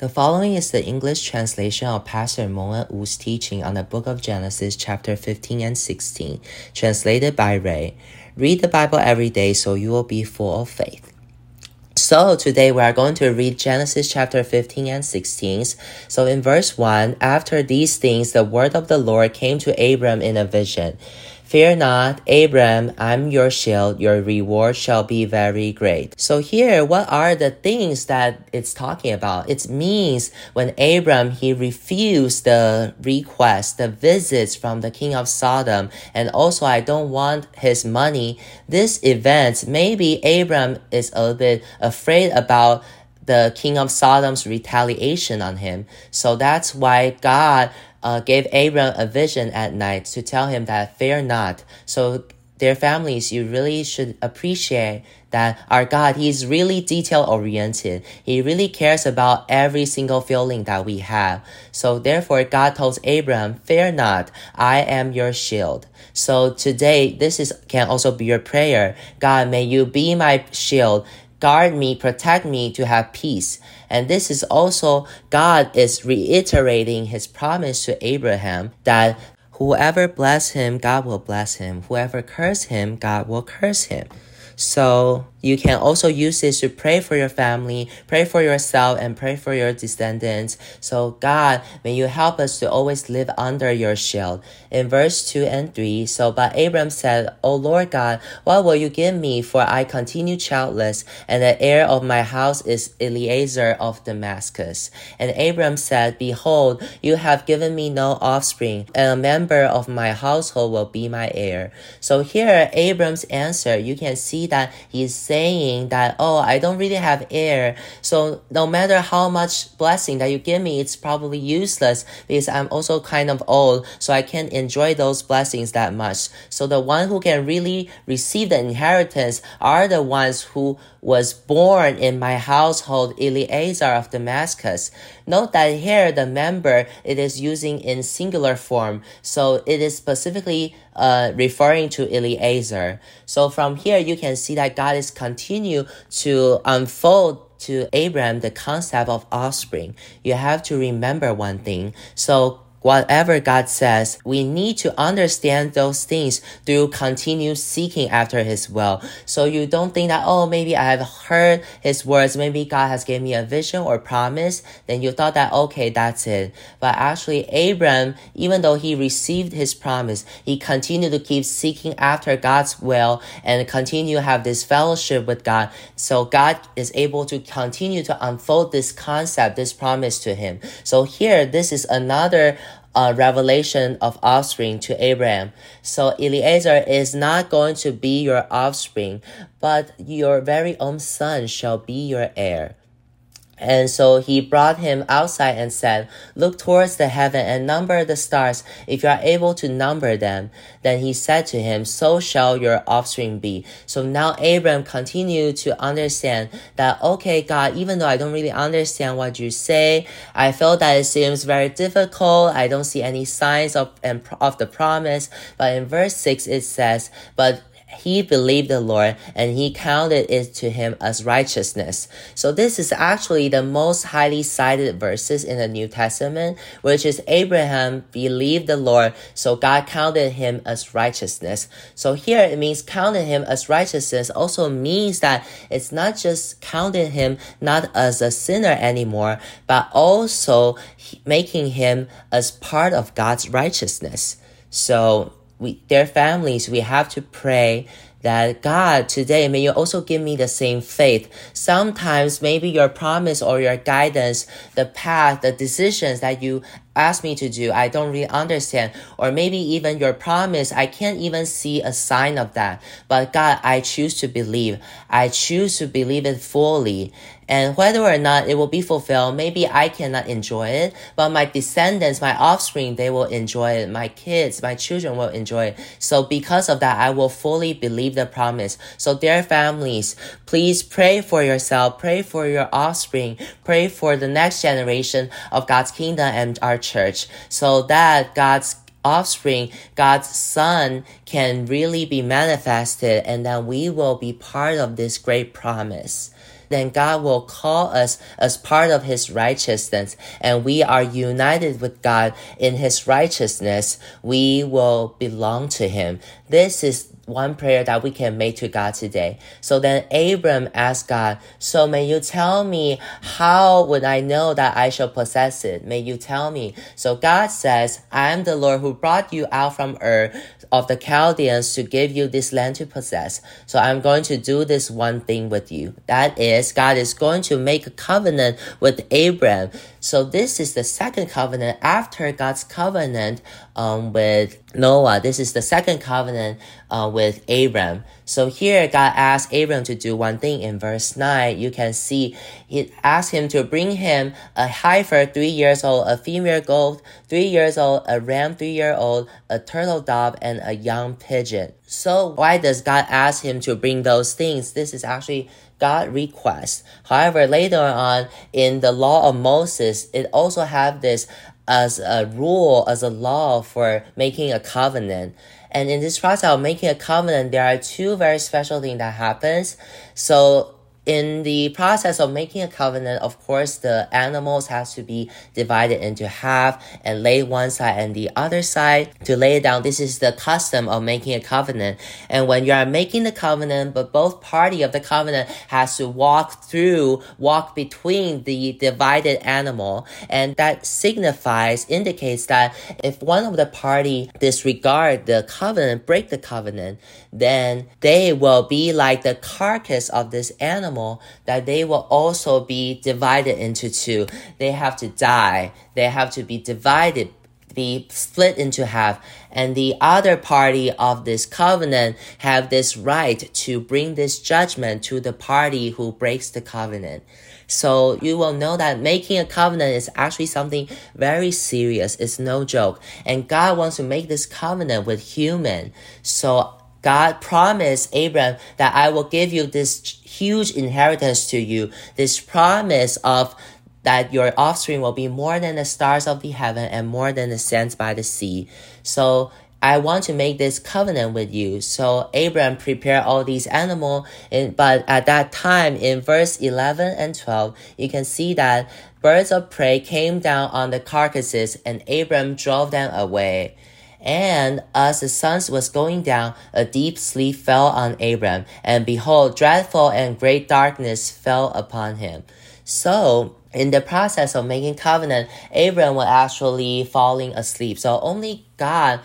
The following is the English translation of Pastor Moen Wu's teaching on the book of Genesis, chapter 15 and 16, translated by Ray. Read the Bible every day so you will be full of faith. So today we are going to read Genesis chapter 15 and 16. So in verse 1, after these things, the word of the Lord came to Abram in a vision. Fear not, Abram, I'm your shield, your reward shall be very great. So here, what are the things that it's talking about? It means when Abram, he refused the request, the visits from the king of Sodom, and also I don't want his money. This event, maybe Abram is a little bit afraid about the king of Sodom's retaliation on him. So that's why God uh, gave Abram a vision at night to tell him that fear not. So their families, you really should appreciate that our God, He's really detail oriented. He really cares about every single feeling that we have. So therefore, God told Abram, fear not, I am your shield. So today, this is, can also be your prayer. God, may you be my shield guard me, protect me to have peace. And this is also God is reiterating his promise to Abraham that whoever bless him, God will bless him. Whoever curse him, God will curse him. So you can also use this to pray for your family, pray for yourself, and pray for your descendants. So God, may you help us to always live under your shield. In verse 2 and 3, so but Abram said, O Lord God, what will you give me? For I continue childless, and the heir of my house is Eliezer of Damascus. And Abram said, Behold, you have given me no offspring, and a member of my household will be my heir. So here, Abram's answer, you can see that he's saying that, oh, I don't really have heir. So no matter how much blessing that you give me, it's probably useless because I'm also kind of old. So I can't enjoy those blessings that much. So the one who can really receive the inheritance are the ones who was born in my household, Eliezer of Damascus. Note that here the member it is using in singular form, so it is specifically uh, referring to Eliezer. So from here you can see that God is continue to unfold to Abraham the concept of offspring. You have to remember one thing. So whatever God says, we need to understand those things through continued seeking after His will. So you don't think that, oh, maybe I have heard His words, maybe God has given me a vision or promise, then you thought that, okay, that's it. But actually, Abram, even though he received his promise, he continued to keep seeking after God's will and continue to have this fellowship with God. So God is able to continue to unfold this concept, this promise to him. So here, this is another uh, revelation of offspring to Abraham. So Eliezer is not going to be your offspring, but your very own son shall be your heir. And so he brought him outside and said, Look towards the heaven and number the stars, if you are able to number them. Then he said to him, So shall your offspring be. So now Abram continued to understand that, okay, God, even though I don't really understand what you say, I feel that it seems very difficult. I don't see any signs of, of the promise. But in verse 6, it says, But he believed the Lord and he counted it to him as righteousness. So this is actually the most highly cited verses in the New Testament, which is Abraham believed the Lord, so God counted him as righteousness. So here it means counted him as righteousness also means that it's not just counted him not as a sinner anymore, but also making him as part of God's righteousness. So we, their families, we have to pray that God, today, may you also give me the same faith. Sometimes maybe your promise or your guidance, the path, the decisions that you ask me to do, I don't really understand. Or maybe even your promise, I can't even see a sign of that. But God, I choose to believe. I choose to believe it fully. And whether or not it will be fulfilled, maybe I cannot enjoy it, but my descendants, my offspring, they will enjoy it. My kids, my children will enjoy it. So because of that, I will fully believe the promise. So dear families, please pray for yourself, pray for your offspring, pray for the next generation of God's kingdom and our church so that God's offspring, God's son can really be manifested and that we will be part of this great promise. Then God will call us as part of his righteousness and we are united with God in his righteousness. We will belong to him. This is one prayer that we can make to God today. So then Abram asked God, So may you tell me how would I know that I shall possess it? May you tell me. So God says, I am the Lord who brought you out from Ur of the Chaldeans to give you this land to possess. So I'm going to do this one thing with you. That is, God is going to make a covenant with Abram. So this is the second covenant after God's covenant um, with Noah. This is the second covenant uh, with Abram. So here God asked Abram to do one thing in verse 9. You can see he asked him to bring him a heifer three years old, a female goat three years old, a ram three year old, a turtle dove, and a young pigeon. So why does God ask him to bring those things? This is actually God request. However, later on in the law of Moses, it also have this as a rule, as a law for making a covenant. And in this process of making a covenant, there are two very special things that happens. So in the process of making a covenant, of course, the animals has to be divided into half and lay one side and the other side to lay it down. This is the custom of making a covenant. And when you are making the covenant, but both party of the covenant has to walk through, walk between the divided animal. And that signifies, indicates that if one of the party disregard the covenant, break the covenant, then they will be like the carcass of this animal that they will also be divided into two. They have to die. They have to be divided be split into half. And the other party of this covenant have this right to bring this judgment to the party who breaks the covenant. So you will know that making a covenant is actually something very serious. It's no joke. And god wants to make this covenant with human. So God promised Abraham that I will give you this huge inheritance to you, this promise of that your offspring will be more than the stars of the heaven and more than the sands by the sea. So I want to make this covenant with you. So Abraham prepared all these animals, but at that time in verse 11 and 12, you can see that birds of prey came down on the carcasses and Abraham drove them away. And as the sun was going down, a deep sleep fell on Abram, and behold, dreadful and great darkness fell upon him. So, in the process of making covenant, Abram was actually falling asleep. So only God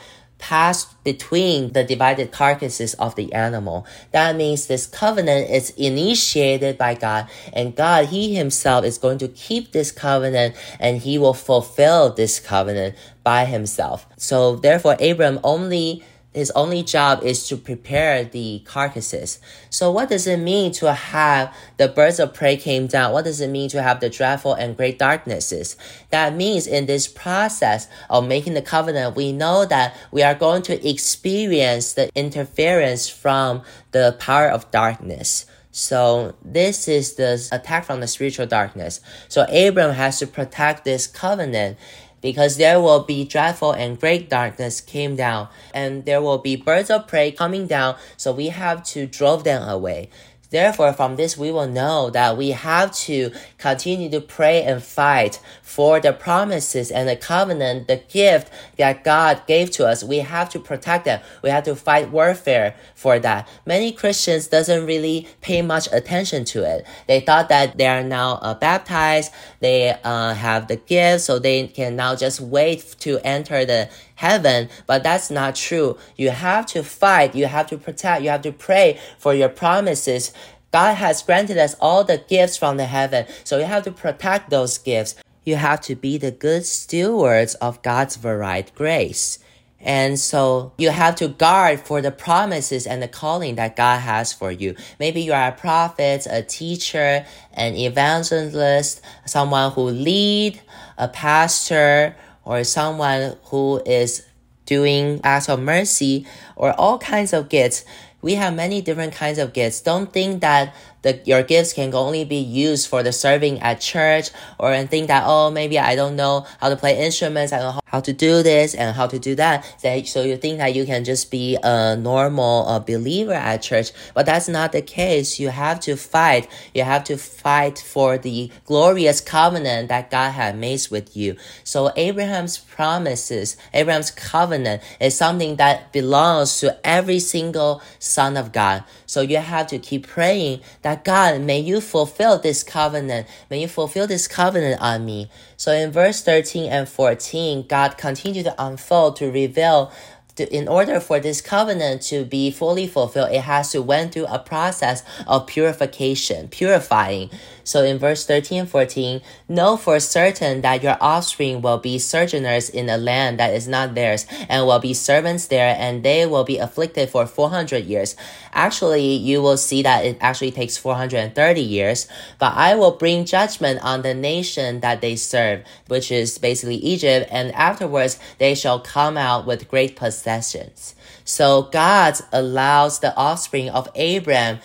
passed between the divided carcasses of the animal. That means this covenant is initiated by God and God, He Himself is going to keep this covenant and He will fulfill this covenant by Himself. So therefore, Abram only his only job is to prepare the carcasses. So what does it mean to have the birds of prey came down? What does it mean to have the dreadful and great darknesses? That means in this process of making the covenant, we know that we are going to experience the interference from the power of darkness. So this is the attack from the spiritual darkness. So Abram has to protect this covenant because there will be dreadful and great darkness came down, and there will be birds of prey coming down, so we have to drove them away. Therefore, from this, we will know that we have to continue to pray and fight for the promises and the covenant, the gift that God gave to us. We have to protect them. We have to fight warfare for that. Many Christians doesn't really pay much attention to it. They thought that they are now uh, baptized. They uh, have the gift, so they can now just wait to enter the heaven, but that's not true. You have to fight, you have to protect, you have to pray for your promises. God has granted us all the gifts from the heaven, so you have to protect those gifts. You have to be the good stewards of God's varied grace. And so you have to guard for the promises and the calling that God has for you. Maybe you are a prophet, a teacher, an evangelist, someone who lead, a pastor, or someone who is doing acts of mercy or all kinds of gifts. We have many different kinds of gifts. Don't think that the, your gifts can only be used for the serving at church or and think that, oh, maybe I don't know how to play instruments. I don't know how to do this and how to do that. So you think that you can just be a normal uh, believer at church, but that's not the case. You have to fight. You have to fight for the glorious covenant that God had made with you. So Abraham's promises, Abraham's covenant is something that belongs to every single son of God. So you have to keep praying that God, may you fulfill this covenant. May you fulfill this covenant on me. So in verse 13 and 14, God continued to unfold to reveal in order for this covenant to be fully fulfilled, it has to went through a process of purification, purifying. So in verse 13 and 14, know for certain that your offspring will be sojourners in a land that is not theirs, and will be servants there, and they will be afflicted for 400 years. Actually, you will see that it actually takes 430 years, but I will bring judgment on the nation that they serve, which is basically Egypt, and afterwards they shall come out with great possessions. So God allows the offspring of Abraham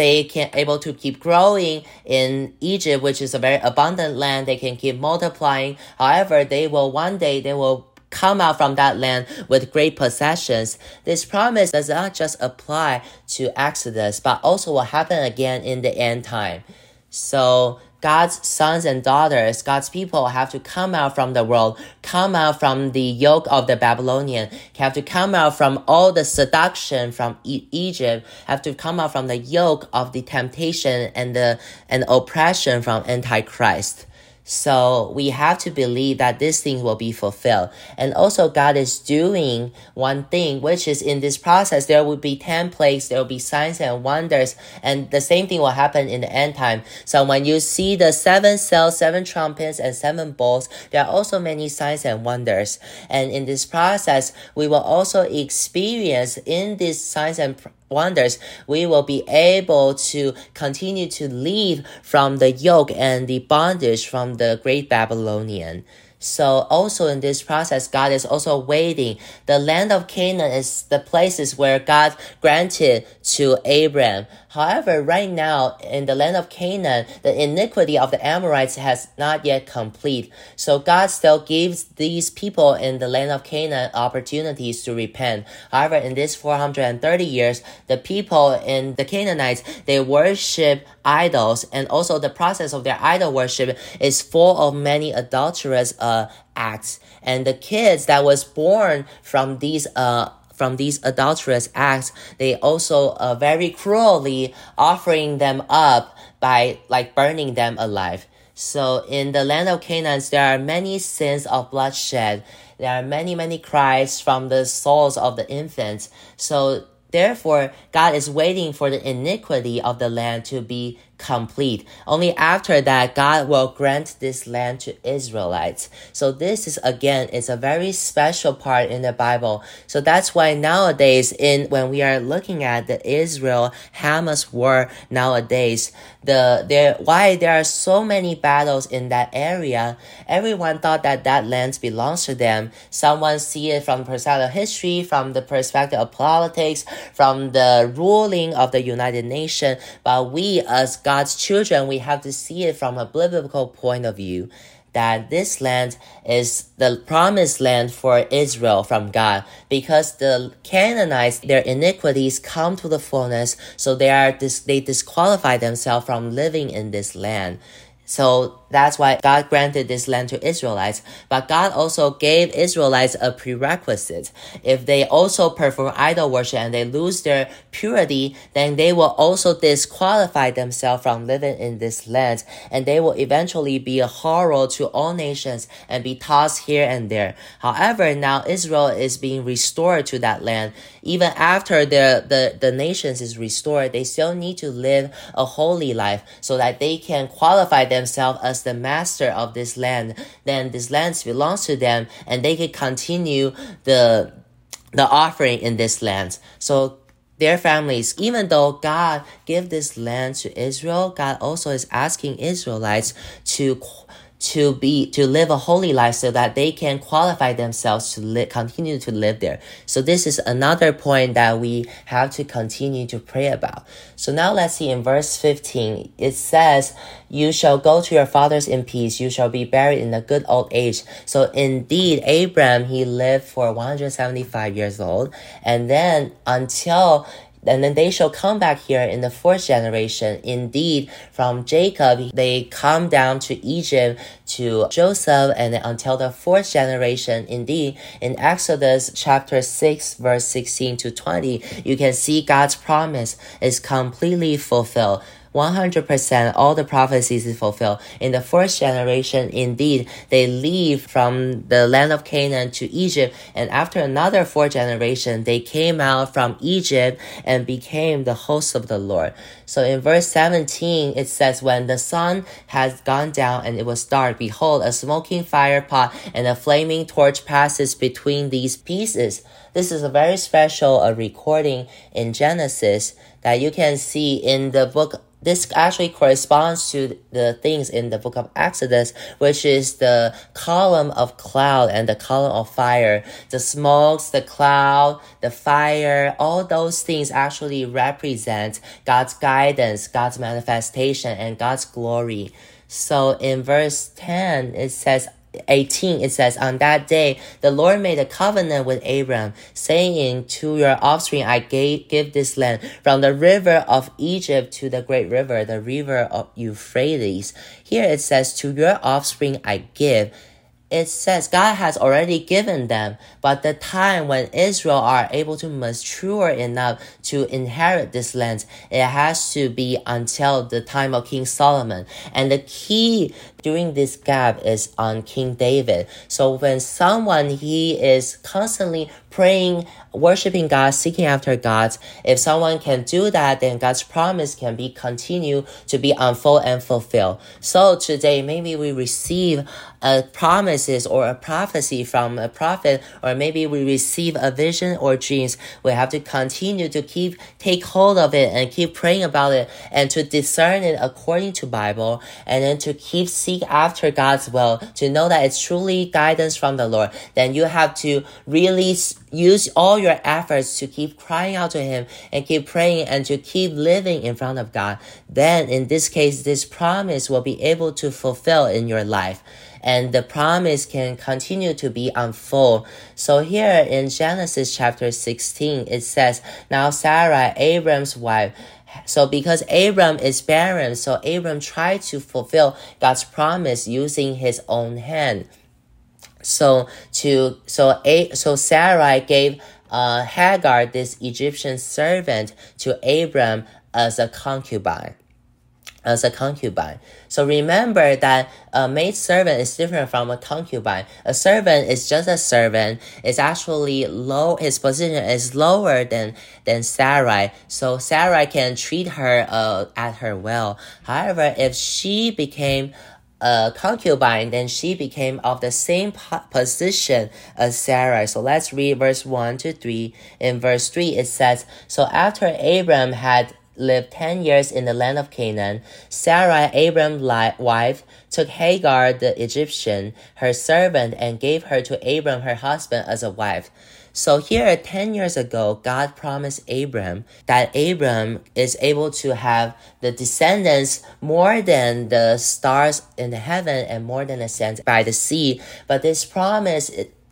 they can able to keep growing in Egypt, which is a very abundant land. They can keep multiplying. However, they will one day they will come out from that land with great possessions. This promise does not just apply to Exodus, but also will happen again in the end time. So God's sons and daughters, God's people have to come out from the world, come out from the yoke of the Babylonian, have to come out from all the seduction from e- Egypt, have to come out from the yoke of the temptation and the and oppression from Antichrist. So we have to believe that this thing will be fulfilled. And also God is doing one thing, which is in this process, there will be 10 plagues, there will be signs and wonders, and the same thing will happen in the end time. So when you see the seven seals, seven trumpets, and seven bowls, there are also many signs and wonders. And in this process, we will also experience in these signs and wonders, we will be able to continue to leave from the yoke and the bondage from the great Babylonian. So also in this process, God is also waiting. The land of Canaan is the places where God granted to Abraham. However, right now in the land of Canaan, the iniquity of the Amorites has not yet complete. So God still gives these people in the land of Canaan opportunities to repent. However, in this 430 years, the people in the Canaanites, they worship idols and also the process of their idol worship is full of many adulterous uh, acts and the kids that was born from these uh from these adulterous acts they also uh, very cruelly offering them up by like burning them alive. So in the land of Canaan there are many sins of bloodshed. There are many many cries from the souls of the infants. So Therefore, God is waiting for the iniquity of the land to be complete. Only after that, God will grant this land to Israelites. So this is again, it's a very special part in the Bible. So that's why nowadays, in when we are looking at the Israel Hamas war nowadays, the there why there are so many battles in that area. Everyone thought that that land belongs to them. Someone see it from the perspective of history, from the perspective of politics, from the ruling of the United Nations. But we as God's children, we have to see it from a biblical point of view that this land is the promised land for Israel from God because the Canaanites, their iniquities come to the fullness, so they are dis- they disqualify themselves from living in this land. So that's why God granted this land to Israelites. But God also gave Israelites a prerequisite. If they also perform idol worship and they lose their purity, then they will also disqualify themselves from living in this land. And they will eventually be a horror to all nations and be tossed here and there. However, now Israel is being restored to that land. Even after the, the, the nations is restored, they still need to live a holy life so that they can qualify them themselves as the master of this land, then this land belongs to them and they can continue the the offering in this land. So their families, even though God gave this land to Israel, God also is asking Israelites to to be to live a holy life so that they can qualify themselves to li- continue to live there. So this is another point that we have to continue to pray about. So now let's see in verse 15 it says you shall go to your fathers in peace. You shall be buried in a good old age. So indeed abraham he lived for 175 years old. And then until and then they shall come back here in the fourth generation. Indeed, from Jacob, they come down to Egypt to Joseph and until the fourth generation. Indeed, in Exodus chapter 6, verse 16 to 20, you can see God's promise is completely fulfilled. 100% all the prophecies is fulfilled. In the first generation, indeed, they leave from the land of Canaan to Egypt. And after another four generation, they came out from Egypt and became the host of the Lord. So in verse 17, it says, When the sun has gone down and it was dark, behold, a smoking fire pot and a flaming torch passes between these pieces. This is a very special uh, recording in Genesis that you can see in the book this actually corresponds to the things in the book of Exodus, which is the column of cloud and the column of fire. The smokes, the cloud, the fire, all those things actually represent God's guidance, God's manifestation, and God's glory. So in verse 10, it says, 18, it says, On that day, the Lord made a covenant with Abram, saying, To your offspring I gave, give this land, from the river of Egypt to the great river, the river of Euphrates. Here it says, To your offspring I give it says God has already given them, but the time when Israel are able to mature enough to inherit this land, it has to be until the time of King Solomon. And the key during this gap is on King David. So when someone he is constantly praying, worshiping God, seeking after God, if someone can do that, then God's promise can be continued to be unfold and fulfilled. So today maybe we receive a promises or a prophecy from a prophet, or maybe we receive a vision or dreams. We have to continue to keep take hold of it and keep praying about it and to discern it according to Bible and then to keep seek after God's will to know that it's truly guidance from the Lord, then you have to really use all your efforts to keep crying out to Him and keep praying and to keep living in front of God. Then in this case, this promise will be able to fulfill in your life and the promise can continue to be unfold. So here in Genesis chapter 16, it says, Now Sarah, Abram's wife, so because Abram is barren, so Abram tried to fulfill God's promise using his own hand. So to so a so Sarai gave uh, Hagar, this Egyptian servant, to Abram as a concubine as a concubine. So remember that a maid servant is different from a concubine. A servant is just a servant. It's actually low. His position is lower than than Sarai. So Sarai can treat her uh, at her will. However, if she became a concubine, then she became of the same position as Sarah. So let's read verse 1 to 3. In verse 3, it says, So after Abram had lived ten years in the land of Canaan, Sarah, Abram's wife, took Hagar the Egyptian, her servant, and gave her to Abram her husband as a wife. So here, 10 years ago, God promised Abram that Abram is able to have the descendants more than the stars in the heaven and more than the sands by the sea. But this promise,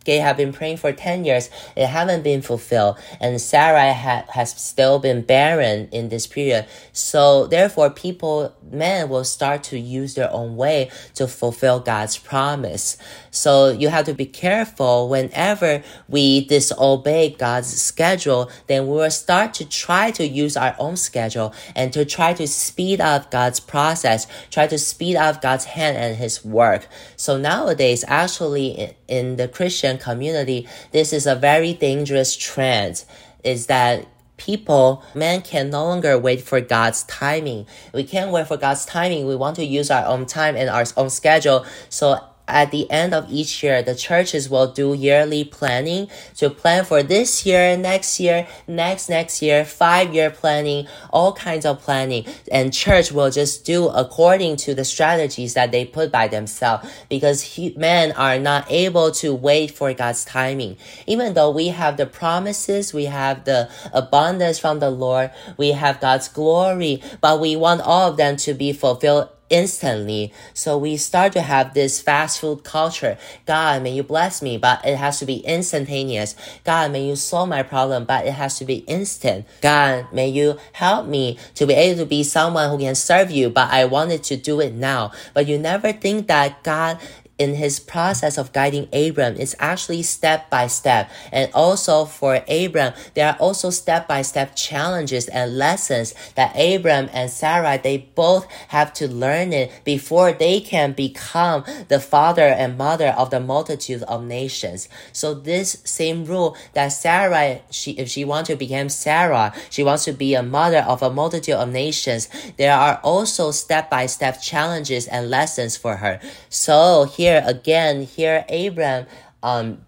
they have been praying for 10 years. It haven't been fulfilled. And Sarah ha- has still been barren in this period. So therefore, people, men will start to use their own way to fulfill God's promise. So you have to be careful whenever we disobey God's schedule, then we will start to try to use our own schedule and to try to speed up God's process, try to speed up God's hand and his work. So nowadays, actually in the Christian community, this is a very dangerous trend is that people, man can no longer wait for God's timing. We can't wait for God's timing. We want to use our own time and our own schedule. So at the end of each year, the churches will do yearly planning to plan for this year, next year, next, next year, five year planning, all kinds of planning. And church will just do according to the strategies that they put by themselves because he, men are not able to wait for God's timing. Even though we have the promises, we have the abundance from the Lord, we have God's glory, but we want all of them to be fulfilled instantly. So we start to have this fast food culture. God, may you bless me, but it has to be instantaneous. God, may you solve my problem, but it has to be instant. God, may you help me to be able to be someone who can serve you, but I wanted to do it now. But you never think that God in his process of guiding Abram, it's actually step by step. And also for Abram, there are also step by step challenges and lessons that Abram and Sarah, they both have to learn it before they can become the father and mother of the multitude of nations. So this same rule that Sarah, she, if she wants to become Sarah, she wants to be a mother of a multitude of nations, there are also step by step challenges and lessons for her. So here here again, here Abram, um,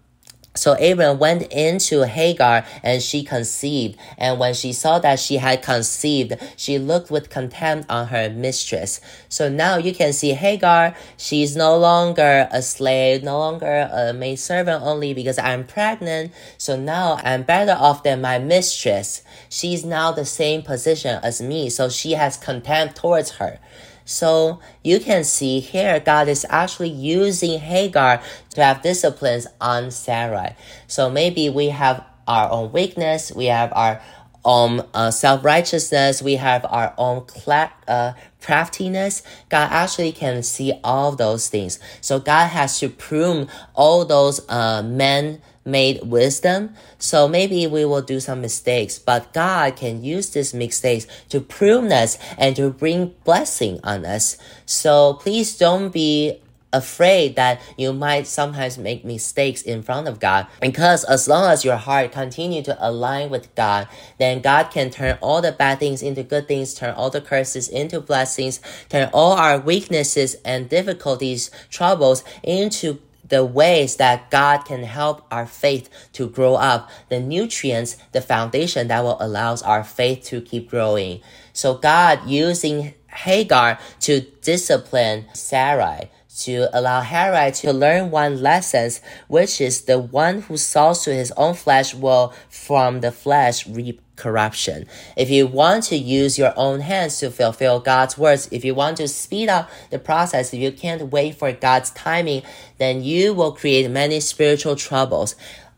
so Abram went into Hagar and she conceived. And when she saw that she had conceived, she looked with contempt on her mistress. So now you can see Hagar, she's no longer a slave, no longer a maid servant only because I'm pregnant. So now I'm better off than my mistress. She's now the same position as me. So she has contempt towards her. So you can see here, God is actually using Hagar to have disciplines on Sarai. So maybe we have our own weakness, we have our own uh, self righteousness, we have our own cla- uh, craftiness. God actually can see all those things. So God has to prune all those uh, men made wisdom. So maybe we will do some mistakes, but God can use these mistakes to prune us and to bring blessing on us. So please don't be afraid that you might sometimes make mistakes in front of God because as long as your heart continue to align with God then God can turn all the bad things into good things turn all the curses into blessings turn all our weaknesses and difficulties troubles into the ways that God can help our faith to grow up, the nutrients, the foundation that will allow our faith to keep growing. So God using Hagar to discipline Sarai to allow Harai to learn one lesson, which is the one who sows to his own flesh will from the flesh reap corruption. If you want to use your own hands to fulfill God's words, if you want to speed up the process, if you can't wait for God's timing, then you will create many spiritual troubles.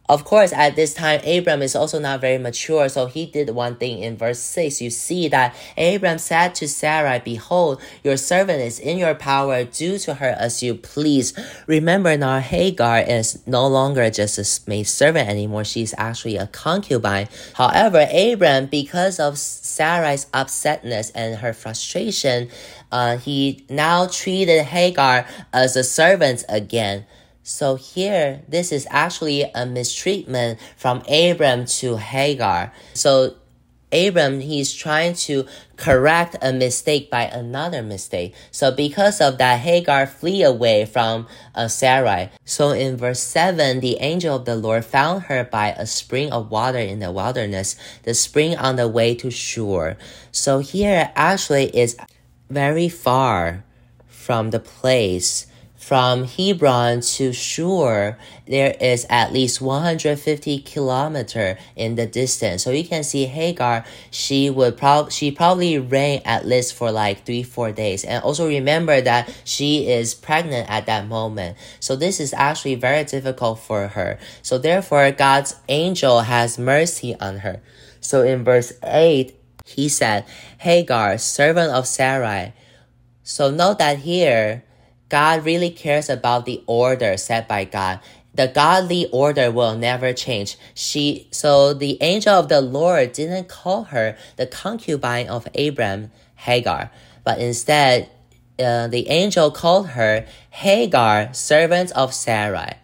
Of course, at this time, Abram is also not very mature, so he did one thing in verse 6. You see that Abram said to Sarah, Behold, your servant is in your power, do to her as you please. Remember now, Hagar is no longer just a maid servant anymore, she's actually a concubine. However, Abram, because of Sarah's upsetness and her frustration, uh, he now treated Hagar as a servant again. So here, this is actually a mistreatment from Abram to Hagar. So Abram, he's trying to correct a mistake by another mistake. So because of that, Hagar flee away from uh, Sarai. So in verse 7, the angel of the Lord found her by a spring of water in the wilderness, the spring on the way to Shur. So here actually is very far from the place from Hebron to Shur, there is at least 150 kilometer in the distance. So you can see Hagar, she would probably she probably ran at least for like three four days. And also remember that she is pregnant at that moment. So this is actually very difficult for her. So therefore, God's angel has mercy on her. So in verse eight, he said, Hagar, servant of Sarai. So note that here God really cares about the order set by God. The godly order will never change. She, so the angel of the Lord didn't call her the concubine of Abram, Hagar, but instead, uh, the angel called her Hagar, servant of Sarai.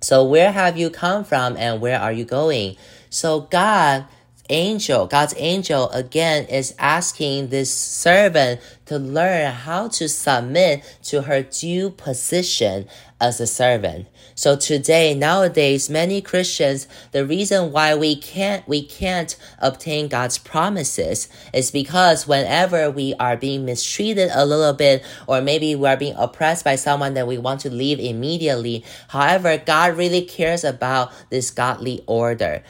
So where have you come from and where are you going? So God angel, God's angel again is asking this servant to learn how to submit to her due position as a servant. So today, nowadays, many Christians, the reason why we can't, we can't obtain God's promises is because whenever we are being mistreated a little bit, or maybe we are being oppressed by someone that we want to leave immediately. However, God really cares about this godly order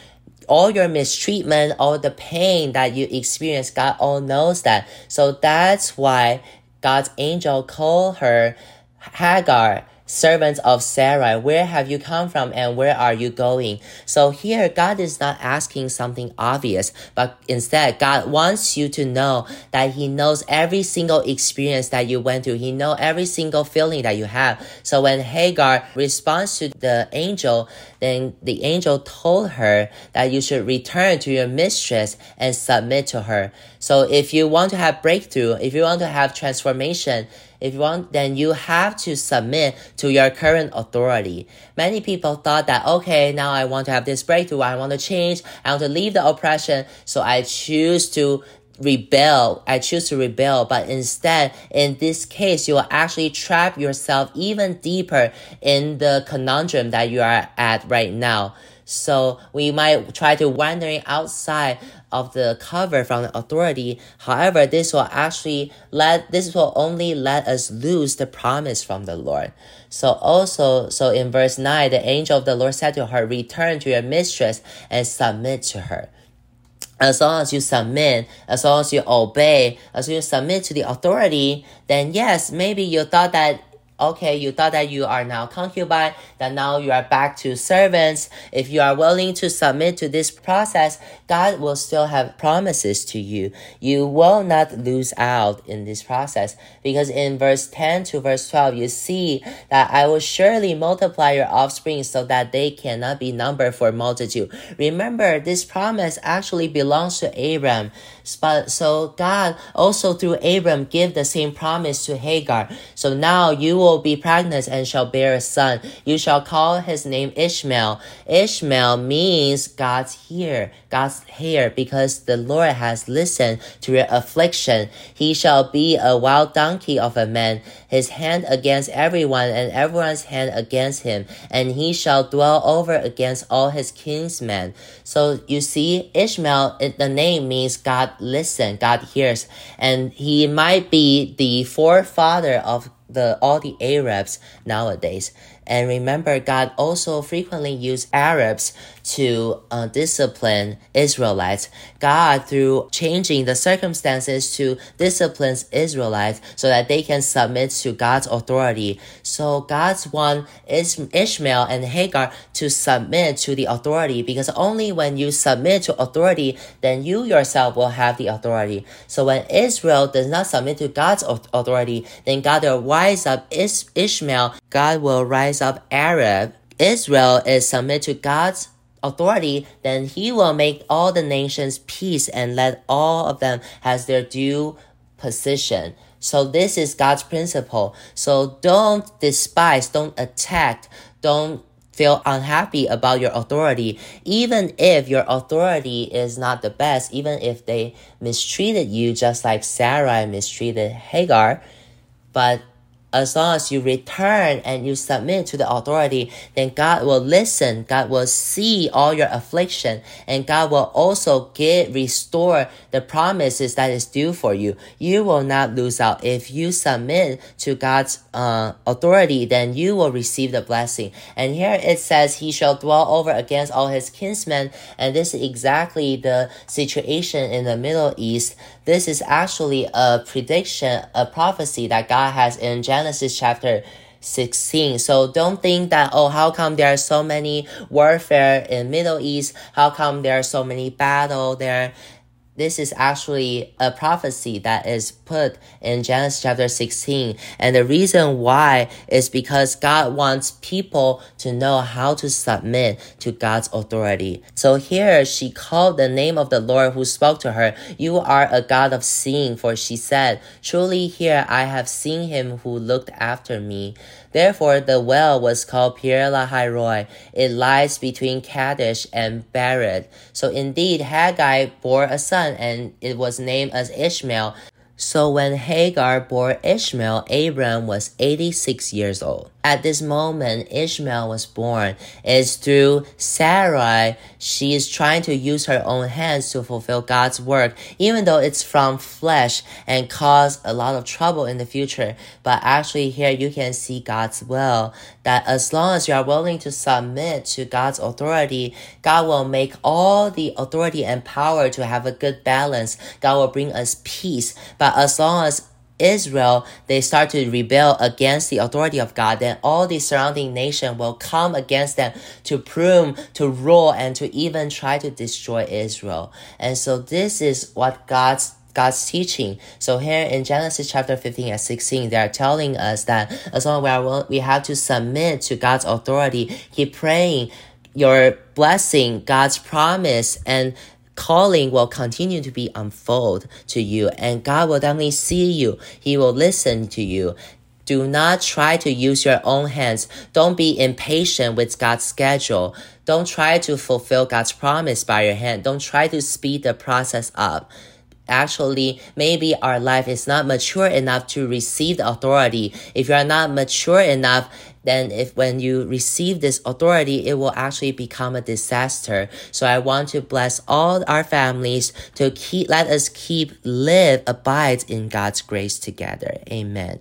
all your mistreatment, all the pain that you experience, God all knows that. So that's why God's angel called her Hagar servants of Sarai, where have you come from and where are you going? So here, God is not asking something obvious, but instead, God wants you to know that He knows every single experience that you went through. He knows every single feeling that you have. So when Hagar responds to the angel, then the angel told her that you should return to your mistress and submit to her. So if you want to have breakthrough, if you want to have transformation, if you want, then you have to submit to your current authority. Many people thought that, okay, now I want to have this breakthrough. I want to change. I want to leave the oppression. So I choose to rebel. I choose to rebel. But instead, in this case, you will actually trap yourself even deeper in the conundrum that you are at right now. So we might try to wandering outside of the cover from the authority. However, this will actually let, this will only let us lose the promise from the Lord. So also, so in verse 9, the angel of the Lord said to her, return to your mistress and submit to her as long as you submit, as long as you obey, as you submit to the authority, then yes, maybe you thought that okay, you thought that you are now concubine, that now you are back to servants. If you are willing to submit to this process, God will still have promises to you. You will not lose out in this process because in verse 10 to verse 12, you see that I will surely multiply your offspring so that they cannot be numbered for multitude. Remember, this promise actually belongs to Abram. But so God also through Abram give the same promise to Hagar. So now you will be pregnant and shall bear a son. You shall call his name Ishmael. Ishmael means God's ear, God's hair, because the Lord has listened to your affliction. He shall be a wild donkey of a man, his hand against everyone and everyone's hand against him, and he shall dwell over against all his kinsmen. So you see, Ishmael, the name means God listen, God hears, and he might be the forefather of the all the Arabs nowadays. And remember, God also frequently used Arabs to uh, discipline Israelites. God, through changing the circumstances to discipline Israelites so that they can submit to God's authority. So God's want is Ishmael and Hagar to submit to the authority because only when you submit to authority, then you yourself will have the authority. So when Israel does not submit to God's authority, then God will rise up Ishmael. God will rise up Arab, Israel is submit to God's authority, then he will make all the nations peace and let all of them has their due position. So this is God's principle. So don't despise, don't attack, don't feel unhappy about your authority, even if your authority is not the best, even if they mistreated you just like Sarai mistreated Hagar. But as long as you return and you submit to the authority, then God will listen. God will see all your affliction and God will also get, restore the promises that is due for you. You will not lose out. If you submit to God's uh, authority, then you will receive the blessing. And here it says, he shall dwell over against all his kinsmen. And this is exactly the situation in the Middle East. This is actually a prediction, a prophecy that God has in Genesis chapter 16. So don't think that, oh, how come there are so many warfare in Middle East? How come there are so many battle there? This is actually a prophecy that is put in Genesis chapter 16. And the reason why is because God wants people to know how to submit to God's authority. So here she called the name of the Lord who spoke to her. You are a God of seeing, for she said, Truly here I have seen him who looked after me. Therefore, the well was called Beer Lahai It lies between Kadesh and Bered. So indeed, Hagar bore a son, and it was named as Ishmael. So when Hagar bore Ishmael, Abram was 86 years old. At this moment, Ishmael was born. It's through Sarai. She is trying to use her own hands to fulfill God's work, even though it's from flesh and cause a lot of trouble in the future. But actually here you can see God's will that as long as you are willing to submit to God's authority, God will make all the authority and power to have a good balance. God will bring us peace. But as long as Israel, they start to rebel against the authority of God, then all the surrounding nation will come against them to prune, to rule, and to even try to destroy Israel. And so this is what God's God's teaching. So here in Genesis chapter 15 and 16, they are telling us that as long as we are we have to submit to God's authority, keep praying your blessing, God's promise, and calling will continue to be unfold to you and God will definitely see you. He will listen to you. Do not try to use your own hands. Don't be impatient with God's schedule. Don't try to fulfill God's promise by your hand. Don't try to speed the process up actually maybe our life is not mature enough to receive the authority. If you are not mature enough, then if when you receive this authority, it will actually become a disaster. So I want to bless all our families to keep, let us keep, live, abide in God's grace together. Amen.